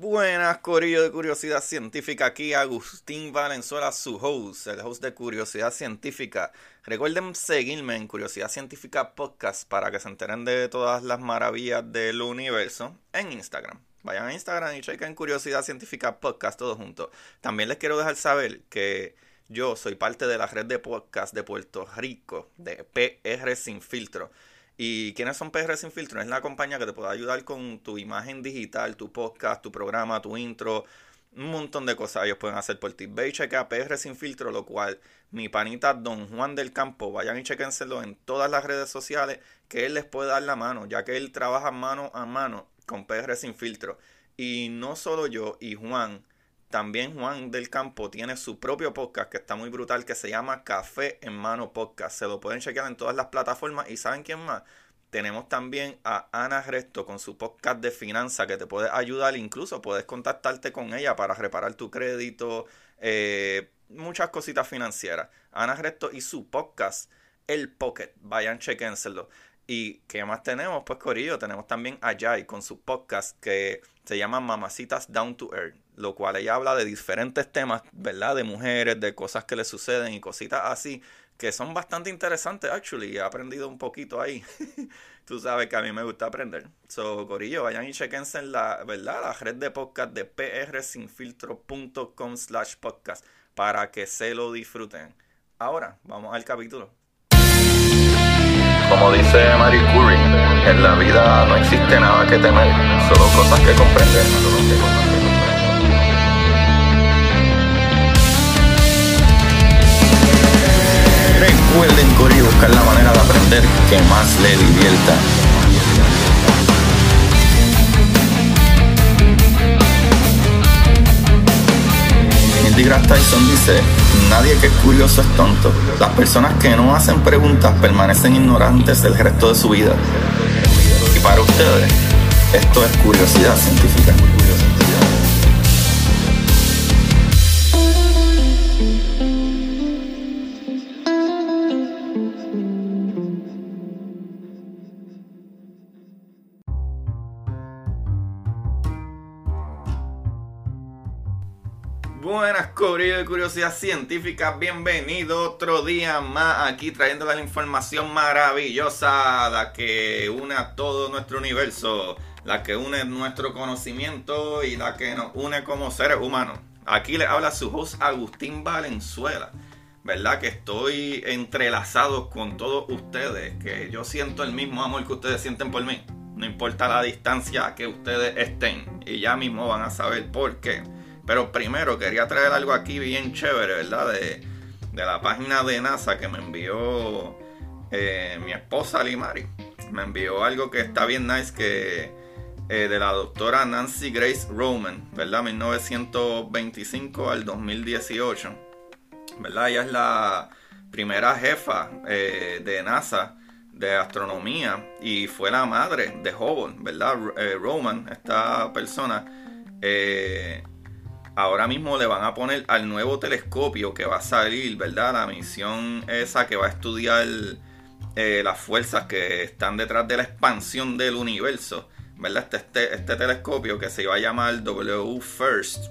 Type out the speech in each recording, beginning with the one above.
Buenas, Corillo de Curiosidad Científica. Aquí Agustín Valenzuela, su host, el host de Curiosidad Científica. Recuerden seguirme en Curiosidad Científica Podcast para que se enteren de todas las maravillas del universo en Instagram. Vayan a Instagram y chequen Curiosidad Científica Podcast todos juntos. También les quiero dejar saber que yo soy parte de la red de podcast de Puerto Rico, de PR Sin Filtro. ¿Y quiénes son PR Sin Filtro? Es la compañía que te puede ayudar con tu imagen digital, tu podcast, tu programa, tu intro, un montón de cosas ellos pueden hacer por ti. Ve y chequea PR Sin Filtro, lo cual mi panita Don Juan del Campo, vayan y chequenselo en todas las redes sociales, que él les puede dar la mano, ya que él trabaja mano a mano con PR Sin Filtro. Y no solo yo y Juan, también Juan del Campo tiene su propio podcast que está muy brutal que se llama Café en Mano Podcast. Se lo pueden chequear en todas las plataformas. ¿Y saben quién más? Tenemos también a Ana Resto con su podcast de finanzas que te puede ayudar. Incluso puedes contactarte con ella para reparar tu crédito, eh, muchas cositas financieras. Ana Resto y su podcast, El Pocket. Vayan, chequénselo. ¿Y qué más tenemos? Pues Corillo, tenemos también a Jai con su podcast que se llama Mamacitas Down to Earth, lo cual ella habla de diferentes temas, ¿verdad? De mujeres, de cosas que le suceden y cositas así, que son bastante interesantes, actually. He aprendido un poquito ahí. Tú sabes que a mí me gusta aprender. So, Corillo, vayan y chequense en la, ¿verdad? La red de podcast de prsinfiltro.com slash podcast para que se lo disfruten. Ahora, vamos al capítulo. Como dice Marie Curie, en la vida no existe nada que temer, solo cosas que comprender. Recuerden correr buscar la manera de aprender que más le divierta. DeGrasse Tyson dice, nadie que es curioso es tonto. Las personas que no hacen preguntas permanecen ignorantes el resto de su vida. Y para ustedes, esto es curiosidad científica. Corillo de Curiosidad Científica. Bienvenido otro día más aquí trayéndoles la información maravillosa, la que une a todo nuestro universo, la que une nuestro conocimiento y la que nos une como seres humanos. Aquí les habla su host Agustín Valenzuela. ¿Verdad? Que estoy entrelazado con todos ustedes, que yo siento el mismo amor que ustedes sienten por mí. No importa la distancia que ustedes estén. Y ya mismo van a saber por qué. Pero primero quería traer algo aquí bien chévere, ¿verdad? De, de la página de NASA que me envió eh, mi esposa Limari. Me envió algo que está bien nice que eh, de la doctora Nancy Grace Roman, ¿verdad? 1925 al 2018. ¿Verdad? Ella es la primera jefa eh, de NASA de astronomía y fue la madre de Hubble, ¿verdad? Roman, esta persona, ahora mismo le van a poner al nuevo telescopio que va a salir, ¿verdad? La misión esa que va a estudiar eh, las fuerzas que están detrás de la expansión del universo, ¿verdad? Este, este, este telescopio que se iba a llamar W First.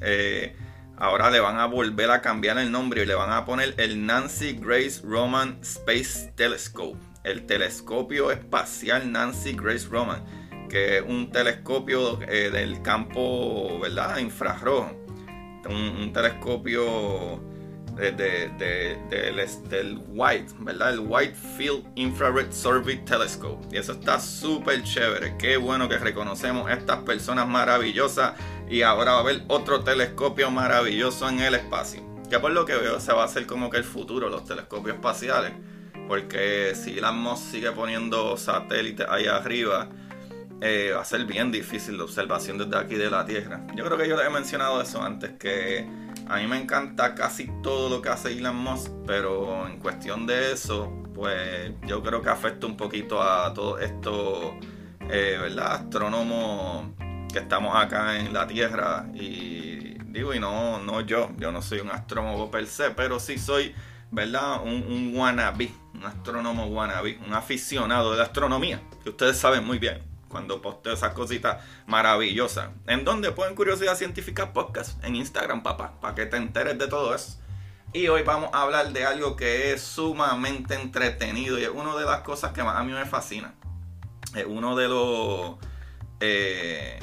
eh, ahora le van a volver a cambiar el nombre y le van a poner el Nancy Grace Roman Space Telescope. El telescopio espacial Nancy Grace Roman que es un telescopio eh, del campo ¿verdad? infrarrojo, un, un telescopio de, de- de- del- del White, ¿verdad? El White Field Infrared Survey Telescope. Y eso está súper chévere. Qué bueno que reconocemos estas personas maravillosas. Y ahora va a haber otro telescopio maravilloso en el espacio. Que por lo que veo se va a hacer como que el futuro, los telescopios espaciales. Porque si Elon Musk sigue poniendo satélites ahí arriba, eh, va a ser bien difícil la observación desde aquí de la Tierra. Yo creo que yo les he mencionado eso antes, que a mí me encanta casi todo lo que hace Elon Musk, pero en cuestión de eso, pues yo creo que afecta un poquito a todos estos, eh, ¿verdad? Astrónomos que estamos acá en la Tierra y digo, y no, no yo, yo no soy un astrónomo per se, pero sí soy, ¿verdad? Un, un wannabe, un astrónomo wannabe, un aficionado de la astronomía, que ustedes saben muy bien cuando posteo esas cositas maravillosas. ¿En dónde pueden Curiosidad Científica Podcast? En Instagram, papá, para que te enteres de todo eso. Y hoy vamos a hablar de algo que es sumamente entretenido y es una de las cosas que más a mí me fascina. Es uno de los... Eh,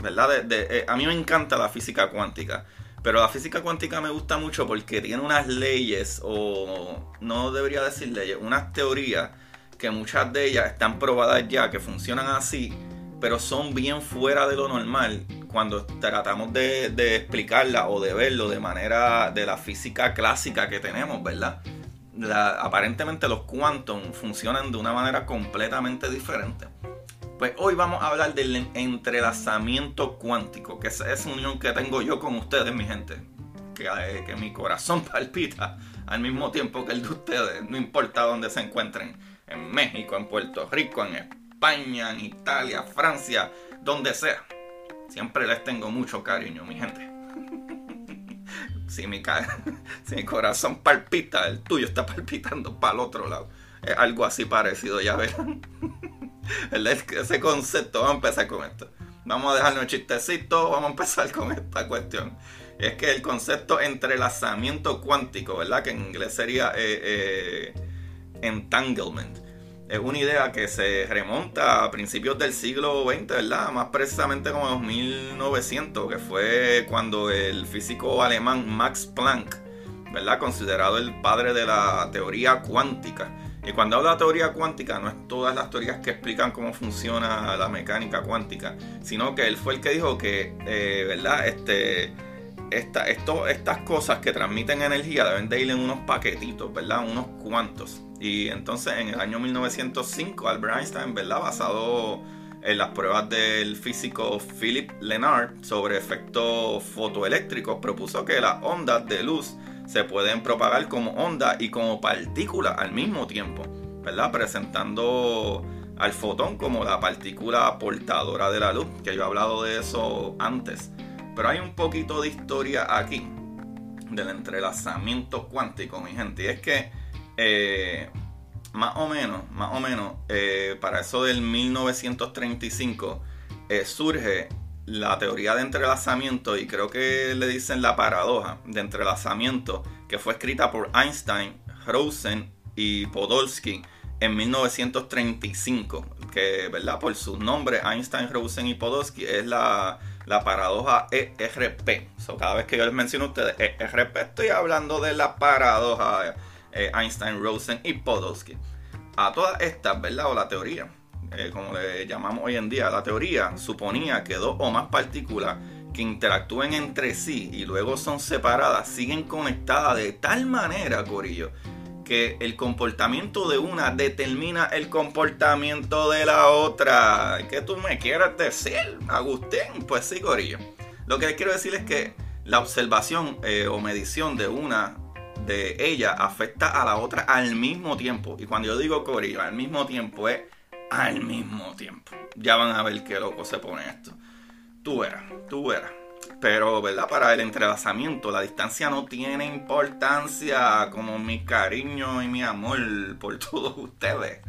¿Verdad? Eh, a mí me encanta la física cuántica. Pero la física cuántica me gusta mucho porque tiene unas leyes, o no debería decir leyes, unas teorías que muchas de ellas están probadas ya, que funcionan así, pero son bien fuera de lo normal cuando tratamos de, de explicarla o de verlo de manera de la física clásica que tenemos, ¿verdad? aparentemente los quantum funcionan de una manera completamente diferente. Pues hoy vamos a hablar del entrelazamiento cuántico, que es esa unión que tengo yo con ustedes, mi gente. Que, eh, que mi corazón palpita al mismo tiempo que el de ustedes, no importa dónde se encuentren, en México, en Puerto Rico, en España, en Italia, Francia, donde sea. Siempre les tengo mucho cariño, mi gente. si, mi, si mi corazón palpita, el tuyo está palpitando para el otro lado. Es algo así parecido, ya verán. Ese concepto, vamos a empezar con esto. Vamos a dejarnos chistecito, vamos a empezar con esta cuestión. Es que el concepto entrelazamiento cuántico, ¿verdad? Que en inglés sería eh, eh, entanglement. Es una idea que se remonta a principios del siglo XX, ¿verdad? Más precisamente como en 1900, que fue cuando el físico alemán Max Planck, ¿verdad? Considerado el padre de la teoría cuántica y cuando hablo de teoría cuántica, no es todas las teorías que explican cómo funciona la mecánica cuántica, sino que él fue el que dijo que, eh, ¿verdad? Este, estas cosas que transmiten energía deben de ir en unos paquetitos, ¿verdad? Unos cuantos. Y entonces en el año 1905, Albert Einstein, ¿verdad? Basado en las pruebas del físico Philip Lenard sobre efectos fotoeléctricos, propuso que las ondas de luz se pueden propagar como onda y como partícula al mismo tiempo, ¿verdad? Presentando al fotón como la partícula portadora de la luz, que yo he hablado de eso antes. Pero hay un poquito de historia aquí del entrelazamiento cuántico, mi gente. Y es que eh, más o menos, más o menos, eh, para eso del 1935 eh, surge la teoría de entrelazamiento y creo que le dicen la paradoja de entrelazamiento que fue escrita por Einstein, Rosen y Podolsky en 1935 que verdad por sus nombres Einstein, Rosen y Podolsky es la, paradoja ERP so, cada vez que yo les menciono a ustedes ERP estoy hablando de la paradoja eh, Einstein, Rosen y Podolsky a todas estas, ¿verdad? o la teoría eh, como le llamamos hoy en día, la teoría suponía que dos o más partículas que interactúen entre sí y luego son separadas siguen conectadas de tal manera, Corillo, que el comportamiento de una determina el comportamiento de la otra. ¿Qué tú me quieres decir, Agustín? Pues sí, Corillo. Lo que quiero decir es que la observación eh, o medición de una de ellas afecta a la otra al mismo tiempo. Y cuando yo digo Corillo, al mismo tiempo es al mismo tiempo. Ya van a ver qué loco se pone esto. Tú verás, tú verás. Pero, ¿verdad? Para el entrelazamiento, la distancia no tiene importancia como mi cariño y mi amor por todos ustedes.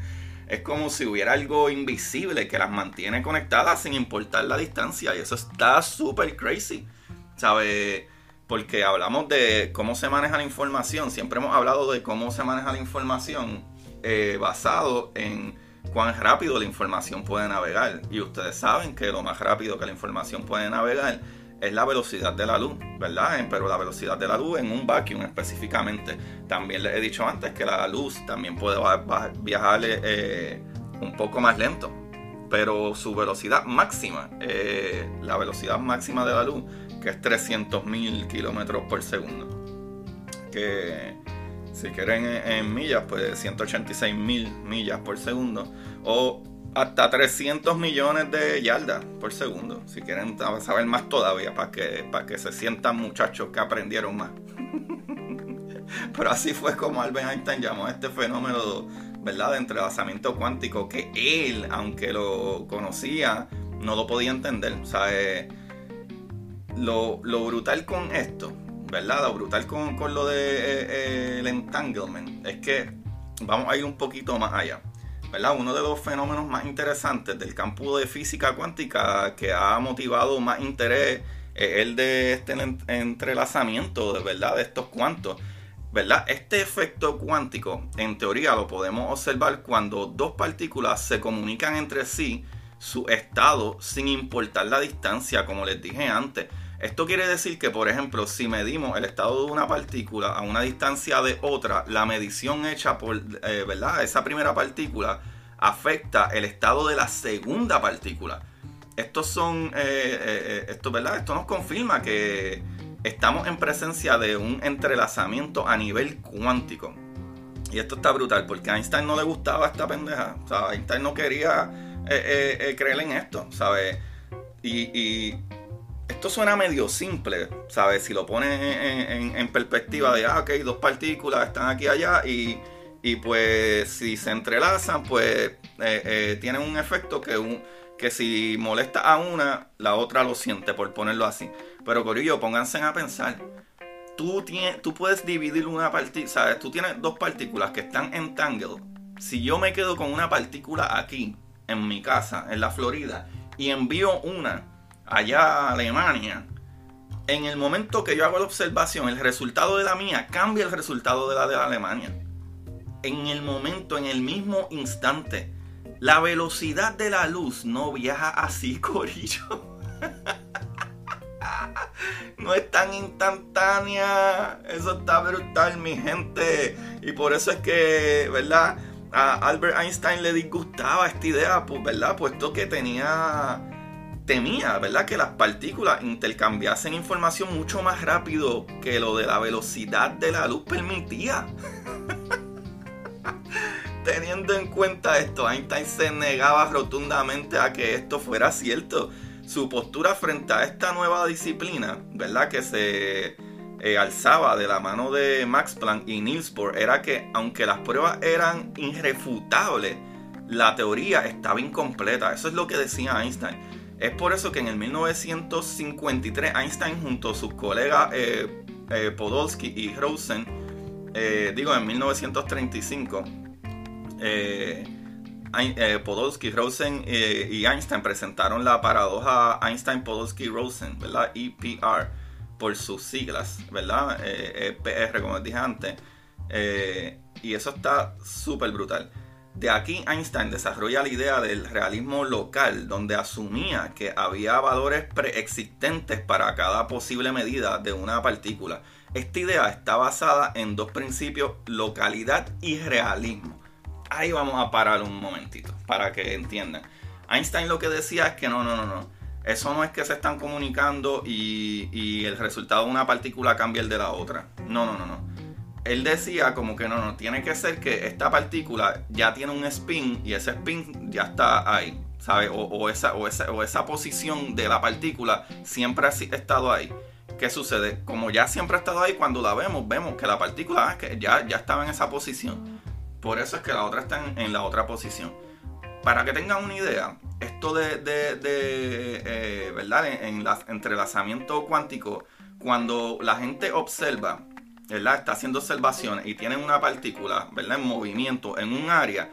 Es como si hubiera algo invisible que las mantiene conectadas sin importar la distancia. Y eso está súper crazy. ¿Sabes? Porque hablamos de cómo se maneja la información. Siempre hemos hablado de cómo se maneja la información eh, basado en cuán rápido la información puede navegar. Y ustedes saben que lo más rápido que la información puede navegar es la velocidad de la luz, ¿verdad? Pero la velocidad de la luz en un vacuum específicamente. También les he dicho antes que la luz también puede viajar eh, un poco más lento. Pero su velocidad máxima, eh, la velocidad máxima de la luz, que es 300.000 kilómetros por segundo. Que si quieren en, millas, pues 186 mil millas por segundo. O hasta 300 millones de yardas por segundo. Si quieren saber más todavía, para que, para que se sientan muchachos que aprendieron más. Pero así fue como Albert Einstein llamó a este fenómeno, ¿verdad?, de entrelazamiento cuántico, que él, aunque lo conocía, no lo podía entender. O sea, eh, lo, lo brutal con esto ¿verdad? Lo brutal con, lo de eh, eh, entanglement es que vamos a ir un poquito más allá. ¿Verdad? Uno de los fenómenos más interesantes del campo de física cuántica que ha motivado más interés es el de este entrelazamiento, de verdad, de estos cuantos. ¿verdad? Este efecto cuántico, en teoría, lo podemos observar cuando dos partículas se comunican entre sí su estado sin importar la distancia, como les dije antes. Esto quiere decir que, por ejemplo, si medimos el estado de una partícula a una distancia de otra, la medición hecha por eh, ¿verdad? esa primera partícula afecta el estado de la segunda partícula. Estos son, eh, eh, esto, ¿verdad? Esto nos confirma que estamos en presencia de un entrelazamiento a nivel cuántico. Y esto está brutal, porque a Einstein no le gustaba esta pendeja. O sea, Einstein no quería creer en esto, ¿sabes? y esto suena medio simple, ¿sabes? Si lo pones en, perspectiva de, ah, ok, dos partículas están aquí y allá y, pues si se entrelazan, pues eh, eh, tienen un efecto que, un, que si molesta a una, la otra lo siente, por ponerlo así. Pero Corillo, pónganse a pensar. Tú, tienes, tú puedes dividir una partícula, ¿sabes? Tú tienes dos partículas que están en tangle. Si yo me quedo con una partícula aquí, en mi casa, en la Florida, y envío una allá a Alemania, en el momento que yo hago la observación, el resultado de la mía cambia el resultado de la de Alemania. En el momento, en el mismo instante. La velocidad de la luz no viaja así, Corillo. no es tan instantánea. Eso está brutal, mi gente. Y por eso es que, ¿verdad? A Albert Einstein le disgustaba esta idea, pues, ¿verdad? Puesto que tenía temía, ¿verdad? Que las partículas intercambiasen información mucho más rápido que lo de la velocidad de la luz permitía. Teniendo en cuenta esto, Einstein se negaba rotundamente a que esto fuera cierto. Su postura frente a esta nueva disciplina, ¿verdad? Que se eh, alzaba de la mano de Max Planck y Niels Bohr era que aunque las pruebas eran irrefutables, la teoría estaba incompleta. Eso es lo que decía Einstein. Es por eso que en el 1953 Einstein junto a sus colegas eh, eh, Podolsky y Rosen, eh, digo en 1935, Podolsky, Rosen y Einstein presentaron la paradoja Einstein-Podolsky-Rosen, ¿verdad? EPR, por sus siglas, ¿verdad? EPR, como dije antes. y eso está súper brutal. De aquí Einstein desarrolla la idea del realismo local, donde asumía que había valores preexistentes para cada posible medida de una partícula. Esta idea está basada en dos principios, localidad y realismo. Ahí vamos a parar un momentito para que entiendan. Einstein lo que decía es que no, no, no, no. Eso no es que se están comunicando y, y el resultado de una partícula cambia el de la otra. No, no, no, no él decía como que no, no, tiene que ser que esta partícula ya tiene un spin y ese spin ya está ahí, ¿sabes? O, esa, o, esa, o esa posición de la partícula siempre ha estado ahí. ¿Qué sucede? Como ya siempre ha estado ahí, cuando la vemos, vemos que la partícula ah, que ya, ya estaba en esa posición. Por eso es que la otra está en, la otra posición. Para que tengan una idea, esto de, de, eh, ¿verdad? En, en entrelazamiento cuántico, cuando la gente observa ¿verdad? está haciendo observaciones y tienen una partícula ¿verdad? en movimiento en un área,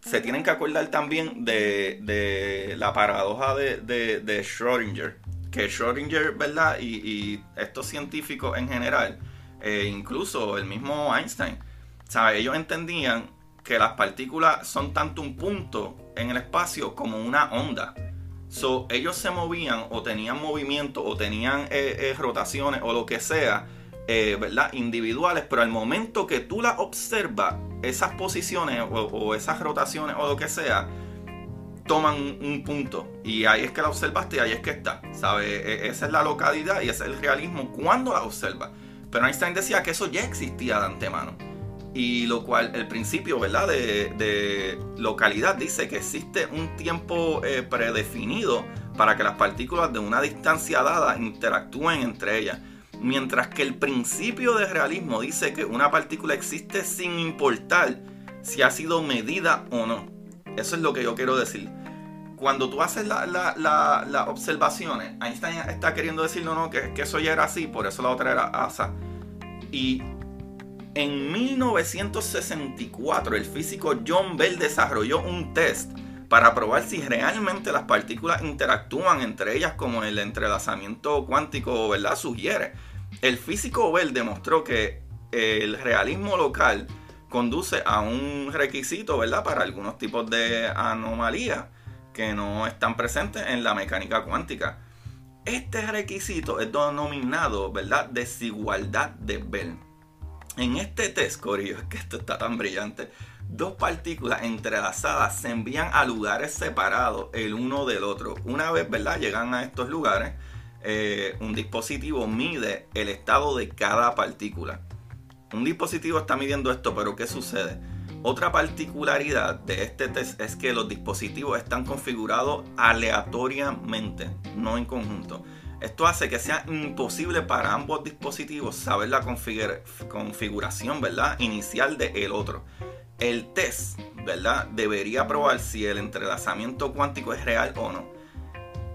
se tienen que acordar también de, la paradoja de, de, Schrödinger. Que Schrödinger, ¿verdad? Y, estos científicos en general, e incluso el mismo Einstein, ¿sabe? ellos entendían que las partículas son tanto un punto en el espacio como una onda. So, ellos se movían o tenían movimiento o tenían eh, eh, rotaciones o lo que sea eh, ¿verdad? individuales, pero al momento que tú las observas, esas posiciones o, esas rotaciones o lo que sea, toman un punto. Y ahí es que la observaste y ahí es que está. ¿sabe? E, esa es la localidad y ese es el realismo cuando la observas. Pero Einstein decía que eso ya existía de antemano. Y lo cual, el principio ¿verdad? De, localidad dice que existe un tiempo eh, predefinido para que las partículas de una distancia dada interactúen entre ellas. Mientras que el principio de realismo dice que una partícula existe sin importar si ha sido medida o no. Eso es lo que yo quiero decir. Cuando tú haces las observaciones, Einstein está queriendo decir no, no, que, eso ya era así, por eso la otra era asa. Y En 1964 el físico John Bell desarrolló un test para probar si realmente las partículas interactúan entre ellas como el entrelazamiento cuántico ¿verdad? sugiere. El físico Bell demostró que el realismo local conduce a un requisito ¿verdad? para algunos tipos de anomalías que no están presentes en la mecánica cuántica. Este requisito es denominado ¿verdad? desigualdad de Bell. En este test, Corillo, es que esto está tan brillante, dos partículas entrelazadas se envían a lugares separados el uno del otro. Una vez, ¿verdad? Llegan a estos lugares, eh, un dispositivo mide el estado de cada partícula. Un dispositivo está midiendo esto, pero ¿qué sucede? Otra particularidad de este test es que los dispositivos están configurados aleatoriamente, no en conjunto. Esto hace que sea imposible para ambos dispositivos saber la configuración ¿verdad? inicial del el otro. El test ¿verdad? debería probar si el entrelazamiento cuántico es real o no.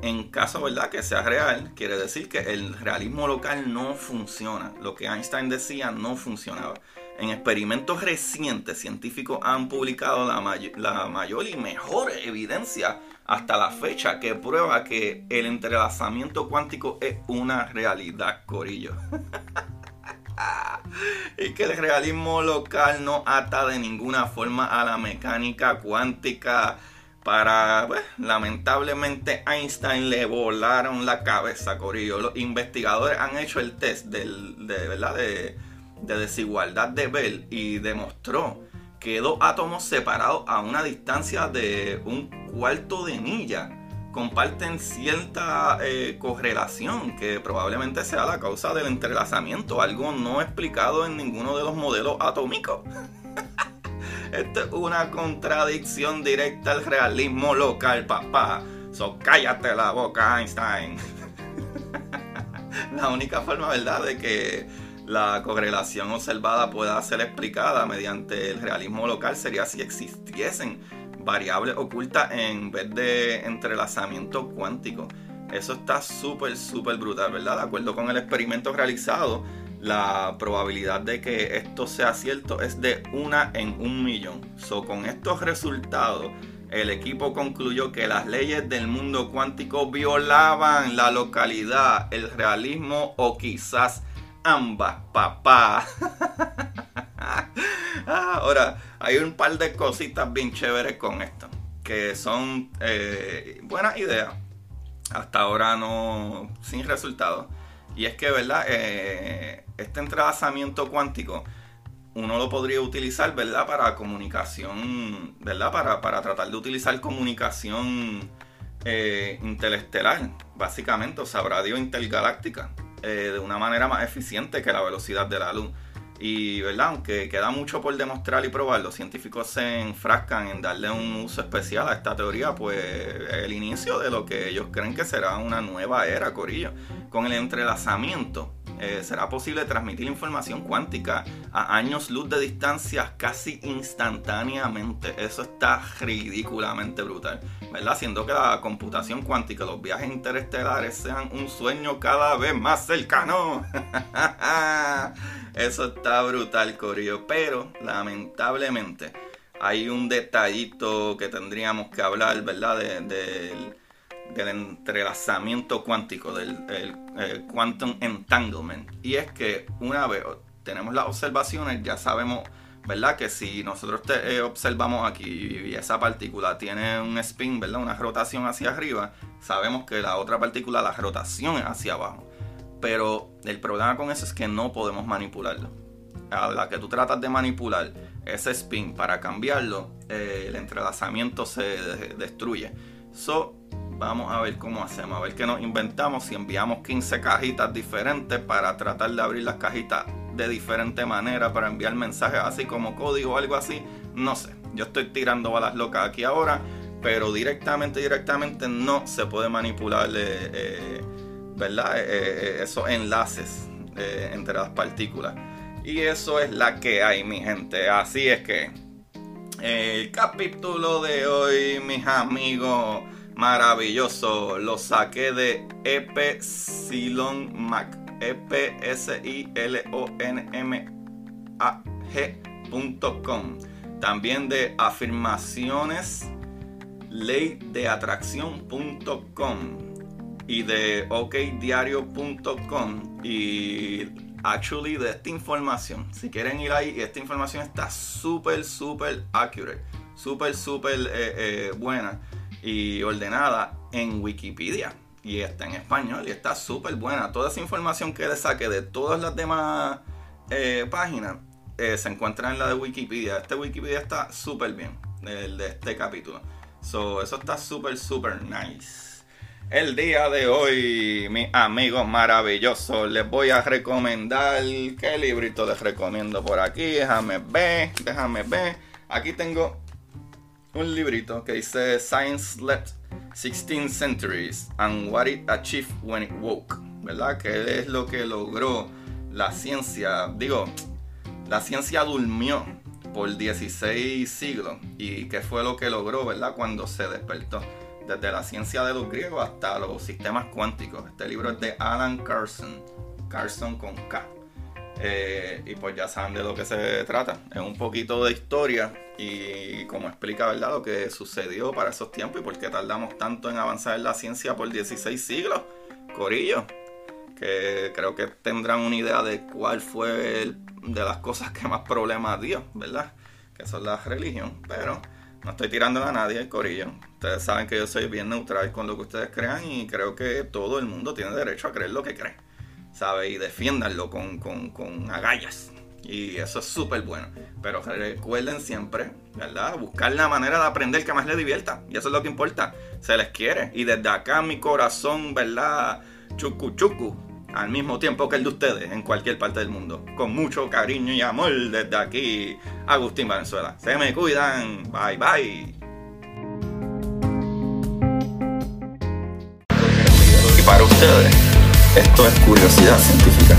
En caso ¿verdad? que sea real, quiere decir que el realismo local no funciona. Lo que Einstein decía no funcionaba. En experimentos recientes, científicos han publicado la, la mayor y mejor evidencia hasta la fecha que prueba que el entrelazamiento cuántico es una realidad, Corillo. y que el realismo local no ata de ninguna forma a la mecánica cuántica. Para, pues, lamentablemente Einstein le volaron la cabeza, Corillo. Los investigadores han hecho el test de, ¿verdad? de, de desigualdad de Bell y demostró que dos átomos separados a una distancia de un cuarto de milla comparten cierta eh, correlación que probablemente sea la causa del entrelazamiento, algo no explicado en ninguno de los modelos atómicos. Esto es una contradicción directa al realismo local, papá. So cállate la boca, Einstein. la única forma, ¿verdad?, de que la correlación observada pueda ser explicada mediante el realismo local sería si existiesen variables ocultas en vez de entrelazamiento cuántico. Eso está súper, súper brutal, ¿verdad? De acuerdo con el experimento realizado, la probabilidad de que esto sea cierto es de una en un millón. So, con estos resultados, el equipo concluyó que las leyes del mundo cuántico violaban la localidad, el realismo o quizás ambas, papá. Ahora, hay un par de cositas bien chéveres con esto, que son eh, buenas ideas, hasta ahora no, sin resultado. Y es que, ¿verdad? Eh, este entrelazamiento cuántico, uno lo podría utilizar, ¿verdad? Para comunicación, ¿verdad? Para, para tratar de utilizar comunicación eh, interestelar, básicamente, o sea, radio intergaláctica. Eh, de una manera más eficiente que la velocidad de la luz. Y, ¿verdad? Aunque queda mucho por demostrar y probar, los científicos se enfrascan en darle un uso especial a esta teoría, pues el inicio de lo que ellos creen que será una nueva era, Corillo. Con el entrelazamiento eh, será posible transmitir información cuántica a años luz de distancia casi instantáneamente. Eso está ridículamente brutal, ¿verdad? Haciendo que la computación cuántica, los viajes interestelares sean un sueño cada vez más cercano. Eso está brutal, Corillo. Pero, lamentablemente, hay un detallito que tendríamos que hablar, ¿verdad? del del entrelazamiento cuántico, del quantum entanglement. Y es que una vez tenemos las observaciones, ya sabemos, ¿verdad? Que si nosotros eh, observamos aquí y esa partícula tiene un spin, ¿verdad? Una rotación hacia arriba, sabemos que la otra partícula, la rotación es hacia abajo. Pero el problema con eso es que no podemos manipularlo. A la que tú tratas de manipular ese spin para cambiarlo, eh, el entrelazamiento se destruye. So, Vamos a ver cómo hacemos, a ver qué nos inventamos. Si enviamos 15 cajitas diferentes para tratar de abrir las cajitas de diferente manera para enviar mensajes así como código o algo así. No sé, yo estoy tirando balas locas aquí ahora, pero directamente, directamente no se puede manipular, eh, eh, ¿verdad? Eh, esos enlaces entre las partículas. Y eso es la que hay, mi gente. Así es que el capítulo de hoy, mis amigos maravilloso. Lo saqué de Epsilon Mac. E-P-S-I-L-O-N-M-A g.com. También de afirmaciones leydeatracción.com y de okdiario.com y actually de esta información. Si quieren ir ahí, esta información está súper, súper accurate, súper, súper eh, eh, buena y ordenada en Wikipedia. Y está en español y está súper buena. Toda esa información que le saque de todas las demás eh, páginas se encuentra en la de Wikipedia. Este Wikipedia está súper bien, el de este capítulo. So, eso está súper, súper nice. El día de hoy, mis amigos maravillosos, les voy a recomendar. ¿Qué librito les recomiendo por aquí? Déjame ver, déjame ver. Aquí tengo un librito que dice Science Led 16 Centuries and What It Achieved When It Woke. ¿Verdad? Que es lo que logró la ciencia. Digo, la ciencia durmió por 16 siglos. ¿Y qué fue lo que logró, verdad? Cuando se despertó desde la ciencia de los griegos hasta los sistemas cuánticos. Este libro es de Alan Carson, Carson con K. Eh, y pues ya saben de lo que se trata. Es un poquito de historia y como explica ¿verdad? lo que sucedió para esos tiempos y por qué tardamos tanto en avanzar en la ciencia por 16 siglos. Corillo, que creo que tendrán una idea de cuál fue de las cosas que más problemas dio, ¿verdad? Que son la religión. Pero no estoy tirando a nadie, Corillo. Ustedes saben que yo soy bien neutral con lo que ustedes crean y creo que todo el mundo tiene derecho a creer lo que cree. ¿Sabe? Y defiéndanlo con, con, agallas. Y eso es súper bueno. Pero recuerden siempre, ¿verdad? Buscar la manera de aprender que más les divierta. Y eso es lo que importa. Se les quiere. Y desde acá mi corazón, ¿verdad? Chucu chucu. Al mismo tiempo que el de ustedes en cualquier parte del mundo. Con mucho cariño y amor desde aquí, Agustín Valenzuela. Se me cuidan. Bye bye. para ustedes, esto es curiosidad científica.